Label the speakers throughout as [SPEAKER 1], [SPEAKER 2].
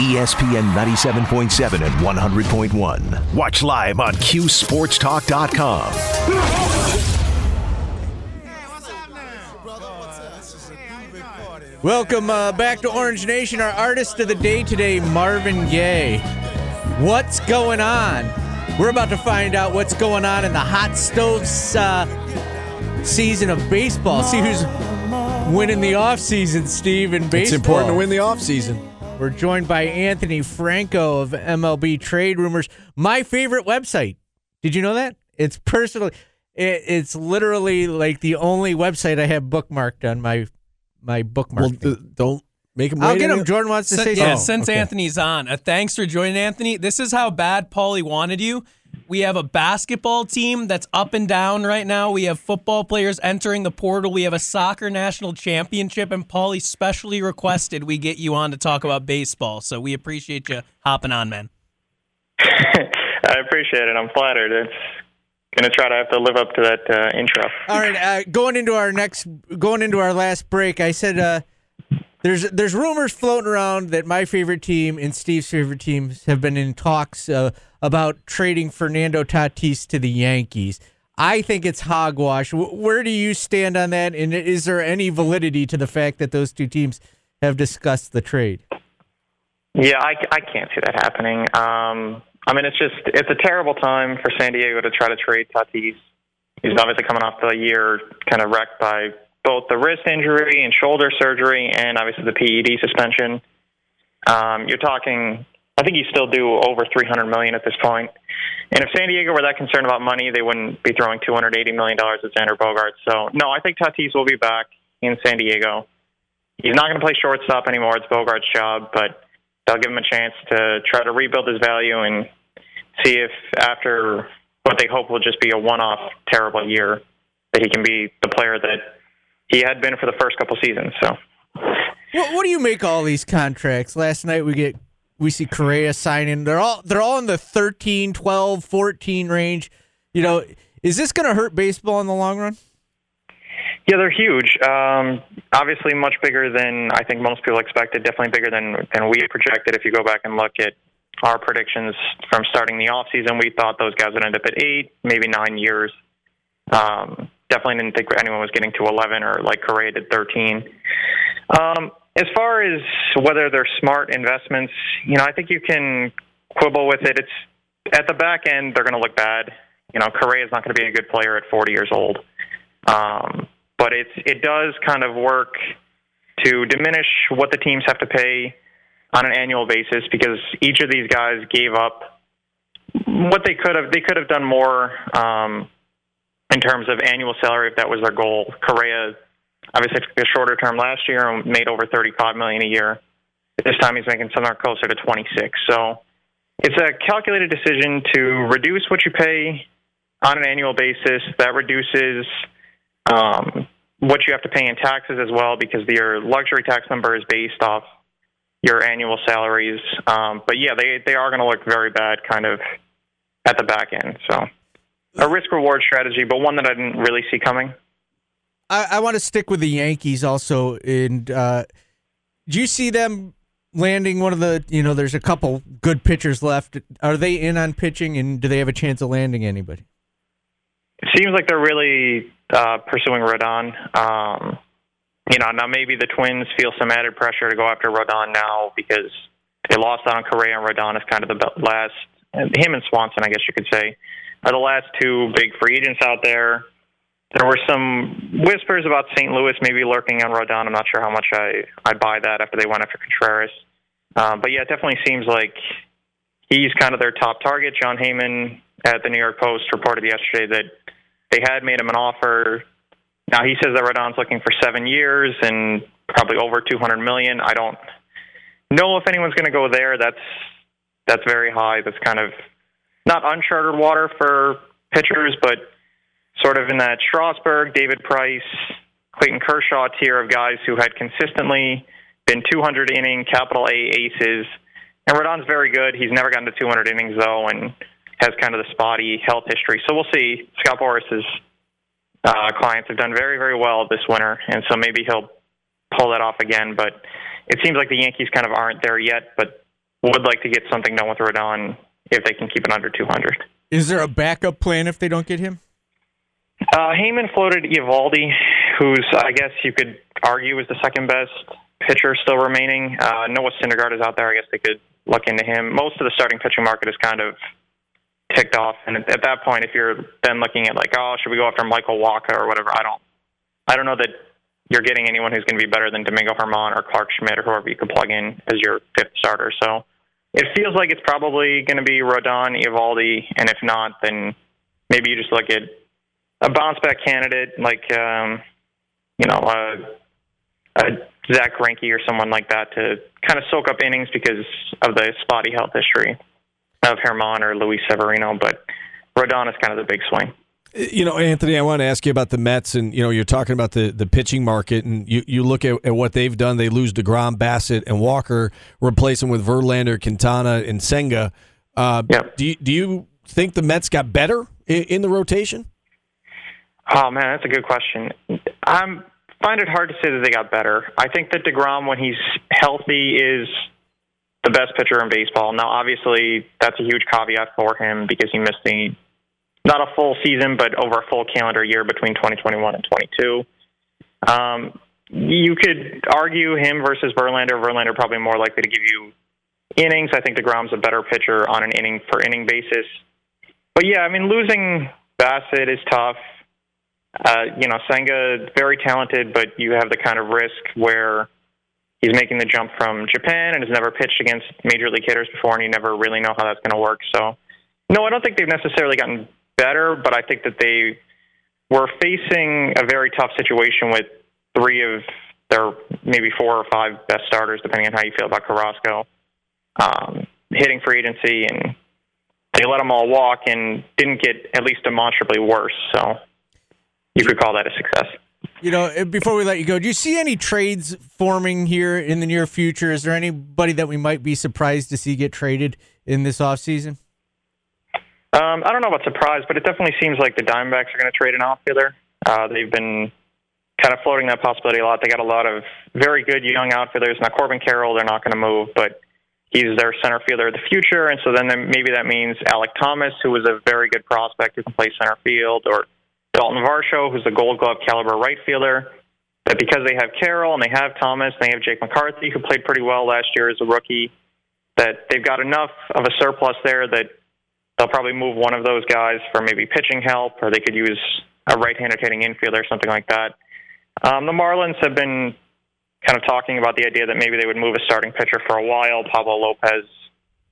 [SPEAKER 1] ESPN 97.7 and 100.1. Watch live on QSportsTalk.com.
[SPEAKER 2] Welcome uh, back to Orange Nation. Our artist of the day today, Marvin Gaye. What's going on? We're about to find out what's going on in the hot stoves uh, season of baseball. See who's winning the offseason, Steve, in baseball.
[SPEAKER 3] It's important to win the offseason.
[SPEAKER 2] We're joined by Anthony Franco of MLB Trade Rumors. My favorite website. Did you know that? It's personally, it, it's literally like the only website I have bookmarked on my my bookmark.
[SPEAKER 3] Well,
[SPEAKER 2] thing.
[SPEAKER 3] th- don't make him.
[SPEAKER 2] I'll get
[SPEAKER 3] any-
[SPEAKER 2] him. Jordan wants to
[SPEAKER 4] Sin-
[SPEAKER 2] say
[SPEAKER 4] yeah,
[SPEAKER 2] something.
[SPEAKER 4] since
[SPEAKER 3] okay.
[SPEAKER 4] Anthony's on, uh, thanks for joining, Anthony. This is how bad Paulie wanted you. We have a basketball team that's up and down right now. We have football players entering the portal. We have a soccer national championship, and Paulie specially requested we get you on to talk about baseball. So we appreciate you hopping on, man.
[SPEAKER 5] I appreciate it. I'm flattered. It's going to try to have to live up to that uh, intro.
[SPEAKER 2] All right, uh, going into our next, going into our last break, I said uh, there's there's rumors floating around that my favorite team and Steve's favorite teams have been in talks uh, about trading Fernando Tatis to the Yankees. I think it's hogwash. W- where do you stand on that? And is there any validity to the fact that those two teams have discussed the trade?
[SPEAKER 5] Yeah, I, I can't see that happening. Um, I mean, it's just it's a terrible time for San Diego to try to trade Tatis. He's obviously coming off the year kind of wrecked by both the wrist injury and shoulder surgery, and obviously the PED suspension. Um, you're talking. I think he's still do over 300 million at this point. And if San Diego were that concerned about money, they wouldn't be throwing 280 million dollars at Xander Bogaerts. So no, I think Tatis will be back in San Diego. He's not going to play shortstop anymore. It's Bogaerts' job, but they'll give him a chance to try to rebuild his value and see if after what they hope will just be a one-off terrible year that he can be the player that he had been for the first couple seasons. So
[SPEAKER 2] What, what do you make all these contracts? Last night we get we see Correa signing. They're all they're all in the 13, 12, 14 range. You know, is this going to hurt baseball in the long run?
[SPEAKER 5] yeah, they're huge. Um, obviously, much bigger than I think most people expected. Definitely bigger than than we projected. If you go back and look at our predictions from starting the off season, we thought those guys would end up at eight, maybe nine years. Um, definitely didn't think anyone was getting to 11 or like Correa did 13. Um, as far as whether they're smart investments, you know, I think you can quibble with it. It's at the back end, they're going to look bad. You know, Correa is not going to be a good player at 40 years old. Um, but it's it does kind of work to diminish what the teams have to pay on an annual basis because each of these guys gave up what they could have. They could have done more um, in terms of annual salary if that was their goal. Correa obviously took a shorter term last year and made over 35 million a year. This time he's making somewhere closer to 26. So it's a calculated decision to reduce what you pay on an annual basis. That reduces um, what you have to pay in taxes as well because your luxury tax number is based off your annual salaries. Um, but yeah, they they are going to look very bad, kind of at the back end. So a risk reward strategy, but one that I didn't really see coming.
[SPEAKER 2] I, I want to stick with the Yankees also. And uh, do you see them landing one of the? You know, there's a couple good pitchers left. Are they in on pitching, and do they have a chance of landing anybody?
[SPEAKER 5] It seems like they're really uh, pursuing Rodon. Um, you know, now maybe the Twins feel some added pressure to go after Rodon now because they lost out on Correa and Rodon is kind of the last. Him and Swanson, I guess you could say, are the last two big free agents out there. There were some whispers about St. Louis maybe lurking on Rodon. I'm not sure how much I I buy that after they went after Contreras. Um, but yeah, it definitely seems like he's kind of their top target. Jon Heyman at the New York Post reported yesterday that they had made him an offer. Now he says that Rodon's looking for seven years and probably over 200 million. I don't know if anyone's going to go there. That's that's very high. That's kind of not uncharted water for pitchers, but sort of in that Strasburg, David Price, Clayton Kershaw tier of guys who had consistently been 200 inning capital A aces. And Rodon's very good. He's never gotten to 200 innings though, and has kind of the spotty health history. So we'll see. Scott Boras's uh, clients have done very, very well this winter, and so maybe he'll pull that off again. But it seems like the Yankees kind of aren't there yet. But would like to get something done with Rodon if they can keep it under 200.
[SPEAKER 2] Is there a backup plan if they don't get him?
[SPEAKER 5] Uh, Heyman floated Eovaldi, who's I guess you could argue is the second best pitcher still remaining. Uh, Noah Syndergaard is out there. I guess they could look into him. Most of the starting pitching market is kind of ticked off, and at, at that point, if you're then looking at like, oh, should we go after Michael Wacha or whatever? I don't, I don't know that you're getting anyone who's going to be better than Domingo Germán or Clarke Schmidt or whoever you could plug in as your fifth starter. So it feels like it's probably going to be Rodon, Eovaldi, and if not, then maybe you just look at a bounce back candidate like um, you know a, a Zack Greinke or someone like that to kind of soak up innings because of the spotty health history of Germán or Luis Severino. But Rodon is kind of the big swing.
[SPEAKER 3] You know, Anthony, I want to ask you about the Mets, and you know, you're talking about the, the pitching market, and you, you look at, at what they've done. They lose Degrom, Bassitt, and Walker, replace them with Verlander, Quintana, and Senga. Uh,
[SPEAKER 5] Yep.
[SPEAKER 3] Do you, do you think the Mets got better in, in the rotation?
[SPEAKER 5] Oh man, that's a good question. I find it hard to say that they got better. I think that Degrom, when he's healthy, is the best pitcher in baseball. Now, obviously, that's a huge caveat for him because he missed the not a full season, but over a full calendar year between 2021 and 22. Um, you could argue him versus Verlander. Verlander probably more likely to give you innings. I think Degrom's a better pitcher on an inning per inning basis. But yeah, I mean, losing Bassitt is tough. Uh, you know, Senga very talented, but you have the kind of risk where he's making the jump from Japan and has never pitched against major league hitters before, and you never really know how that's going to work. So, no, I don't think they've necessarily gotten better, but I think that they were facing a very tough situation with three of their maybe four or five best starters, depending on how you feel about Carrasco, um, hitting free agency, and they let them all walk and didn't get at least demonstrably worse. So you could call that a success.
[SPEAKER 2] You know, uh, before we let you go, do you see any trades forming here in the near future? Is there anybody that we might be surprised to see get traded in this offseason?
[SPEAKER 5] Um, I don't know about surprise, but it definitely seems like the Diamondbacks are going to trade an outfielder. Uh, they've been kind of floating that possibility a lot. They got a lot of very good young outfielders. Now Corbin Carroll, they're not going to move, but he's their center fielder of the future, and so then maybe that means Alek Thomas, who is a very good prospect who can play center field, or Dalton Varsho, who's a Gold Glove caliber right fielder. That because they have Carroll and they have Thomas, and they have Jake McCarthy, who played pretty well last year as a rookie. That they've got enough of a surplus there that they'll probably move one of those guys for maybe pitching help, or they could use a right-handed hitting infielder or something like that. Um, the Marlins have been kind of talking about the idea that maybe they would move a starting pitcher for a while. Pablo Lopez,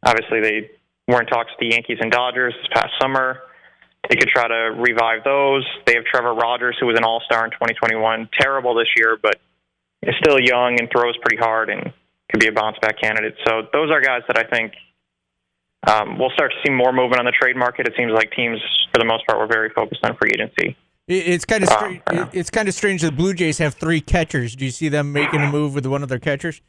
[SPEAKER 5] obviously, they were in talks with the Yankees and Dodgers this past summer. They could try to revive those. They have Trevor Rogers, who was an All Star in 2021. Terrible this year, but is still young and throws pretty hard and could be a bounce back candidate. So those are guys that I think um, we'll start to see more movement on the trade market. It seems like teams, for the most part, were very focused on free agency.
[SPEAKER 2] It's kind of strange.
[SPEAKER 5] yeah.
[SPEAKER 2] It's kind of strange. The Blue Jays have three catchers. Do you see them making a move with one of their catchers?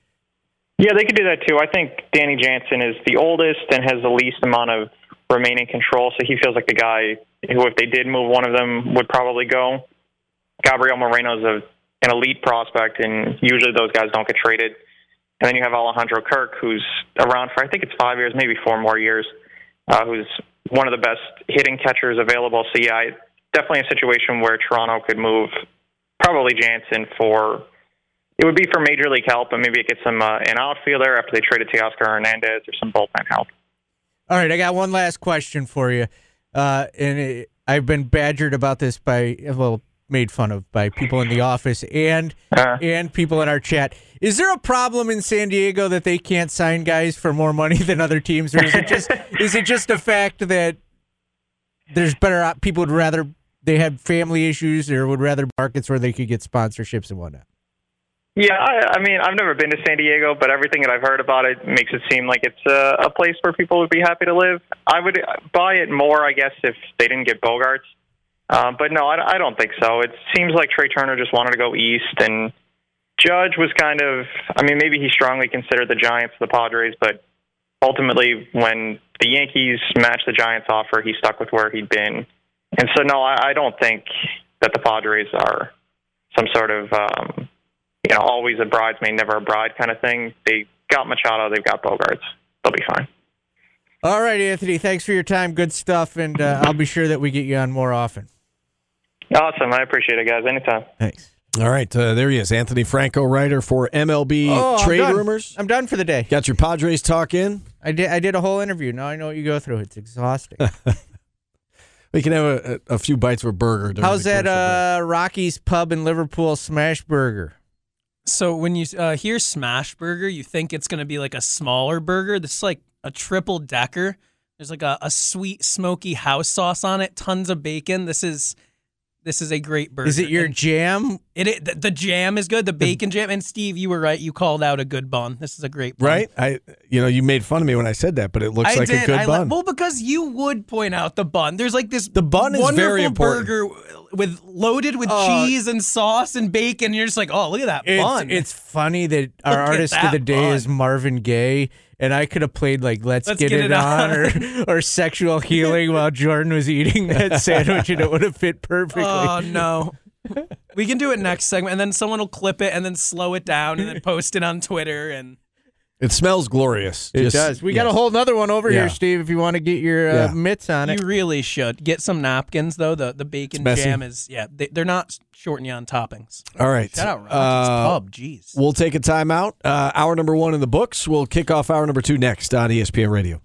[SPEAKER 5] Yeah, they could do that too. I think Danny Jansen is the oldest and has the least amount of remaining control, so he feels like the guy who, if they did move one of them, would probably go. Gabriel Moreno's a, an elite prospect, and usually those guys don't get traded. And then you have Alejandro Kirk, who's around for I think it's five years, maybe four more years, uh, who's one of the best hitting catchers available. So yeah, I, definitely a situation where Toronto could move probably Jansen for it would be for major league help, and maybe it gets some uh, an outfielder after they traded Teoscar Hernandez or some bullpen help.
[SPEAKER 2] All right, I got one last question for you, uh, and it, I've been badgered about this by well, made fun of by people in the office and
[SPEAKER 5] Uh,
[SPEAKER 2] and people in our chat. Is there a problem in San Diego that they can't sign guys for more money than other teams, or is it just is it just a fact that there's better people would rather they have family issues or would rather markets where they could get sponsorships and whatnot?
[SPEAKER 5] yeah, I, I mean, I've never been to San Diego, but everything that I've heard about it makes it seem like it's a, a place where people would be happy to live. I would buy it more, I guess, if they didn't get Bogaerts. Uh, but no, I, I don't think so. It seems like Trey Turner just wanted to go east, and Judge was kind of. I mean, maybe he strongly considered the Giants the Padres, but ultimately, when the Yankees matched the Giants' offer, he stuck with where he'd been. And so, no, I, I don't think that the Padres are some sort of, um, you know, always a bridesmaid, never a bride kind of thing. They got Machado, they've got Bogaerts. they'll be fine.
[SPEAKER 2] All right, Anthony. Thanks for your time. Good stuff, and uh, I'll be sure that we get you on more often.
[SPEAKER 5] Awesome. I appreciate it, guys. Anytime.
[SPEAKER 2] Thanks.
[SPEAKER 3] All right, uh, there he is, Anthony Franco, writer for MLB
[SPEAKER 2] Oh, I'm
[SPEAKER 3] Trade. Rumors.
[SPEAKER 2] I'm done for the day.
[SPEAKER 3] Got your Padres talk in.
[SPEAKER 2] I did. I did a whole interview. Now I know what you go through. It's exhausting.
[SPEAKER 3] We can have a, a, a few bites of a burger. during
[SPEAKER 2] How's
[SPEAKER 3] the
[SPEAKER 2] that
[SPEAKER 3] commercial
[SPEAKER 2] uh, Rocky's Pub in Liverpool smash burger?
[SPEAKER 4] So when you uh, hear smash burger, you think it's going to be like a smaller burger. This is like a triple decker. There's like a, a sweet smoky house sauce on it, tons of bacon. This is this is a great burger.
[SPEAKER 2] Is it your
[SPEAKER 4] And
[SPEAKER 2] jam?
[SPEAKER 4] it, it the, the jam is good, the bacon jam. And Steve, you were right. You called out a good bun. This is a great bun.
[SPEAKER 3] Right? I, you know, you made fun of me when I said that, but it looks
[SPEAKER 4] I
[SPEAKER 3] like
[SPEAKER 4] did.
[SPEAKER 3] a good
[SPEAKER 4] I li-
[SPEAKER 3] bun.
[SPEAKER 4] well, because you would point out the bun. There's like this.
[SPEAKER 3] The bun is
[SPEAKER 4] wonderful
[SPEAKER 3] very important.
[SPEAKER 4] Burger with loaded with
[SPEAKER 2] Oh.
[SPEAKER 4] cheese and sauce and bacon. And you're just like, oh, look at that
[SPEAKER 2] It's,
[SPEAKER 4] bun.
[SPEAKER 2] it's funny that our
[SPEAKER 4] Look at
[SPEAKER 2] artist of the day
[SPEAKER 4] bun.
[SPEAKER 2] is Marvin Gaye, and I could have played like "Let's,
[SPEAKER 4] Let's
[SPEAKER 2] Get,
[SPEAKER 4] Get
[SPEAKER 2] It,
[SPEAKER 4] It
[SPEAKER 2] On"
[SPEAKER 4] On.
[SPEAKER 2] or or "Sexual Healing" while Jordan was eating that sandwich, and it would have fit perfectly.
[SPEAKER 4] Oh no. we can do it next segment, and then someone will clip it and then slow it down and then post it on Twitter. And
[SPEAKER 3] it smells glorious.
[SPEAKER 2] it
[SPEAKER 3] Just-
[SPEAKER 2] does. We got a
[SPEAKER 3] yes.
[SPEAKER 2] whole other one over
[SPEAKER 3] Yeah.
[SPEAKER 2] here, Steve. If you want to get your uh,
[SPEAKER 3] Yeah.
[SPEAKER 2] mitts on it.
[SPEAKER 4] you really should get some napkins, though. The the bacon
[SPEAKER 3] messy.
[SPEAKER 4] jam is yeah, they, they're not shorting you on toppings.
[SPEAKER 3] All right.
[SPEAKER 4] Shout out Rocky's
[SPEAKER 3] Uh,
[SPEAKER 4] Pub. Jeez.
[SPEAKER 3] We'll take a timeout. Uh, hour number one in the books. We'll kick off hour number two next on ESPN Radio.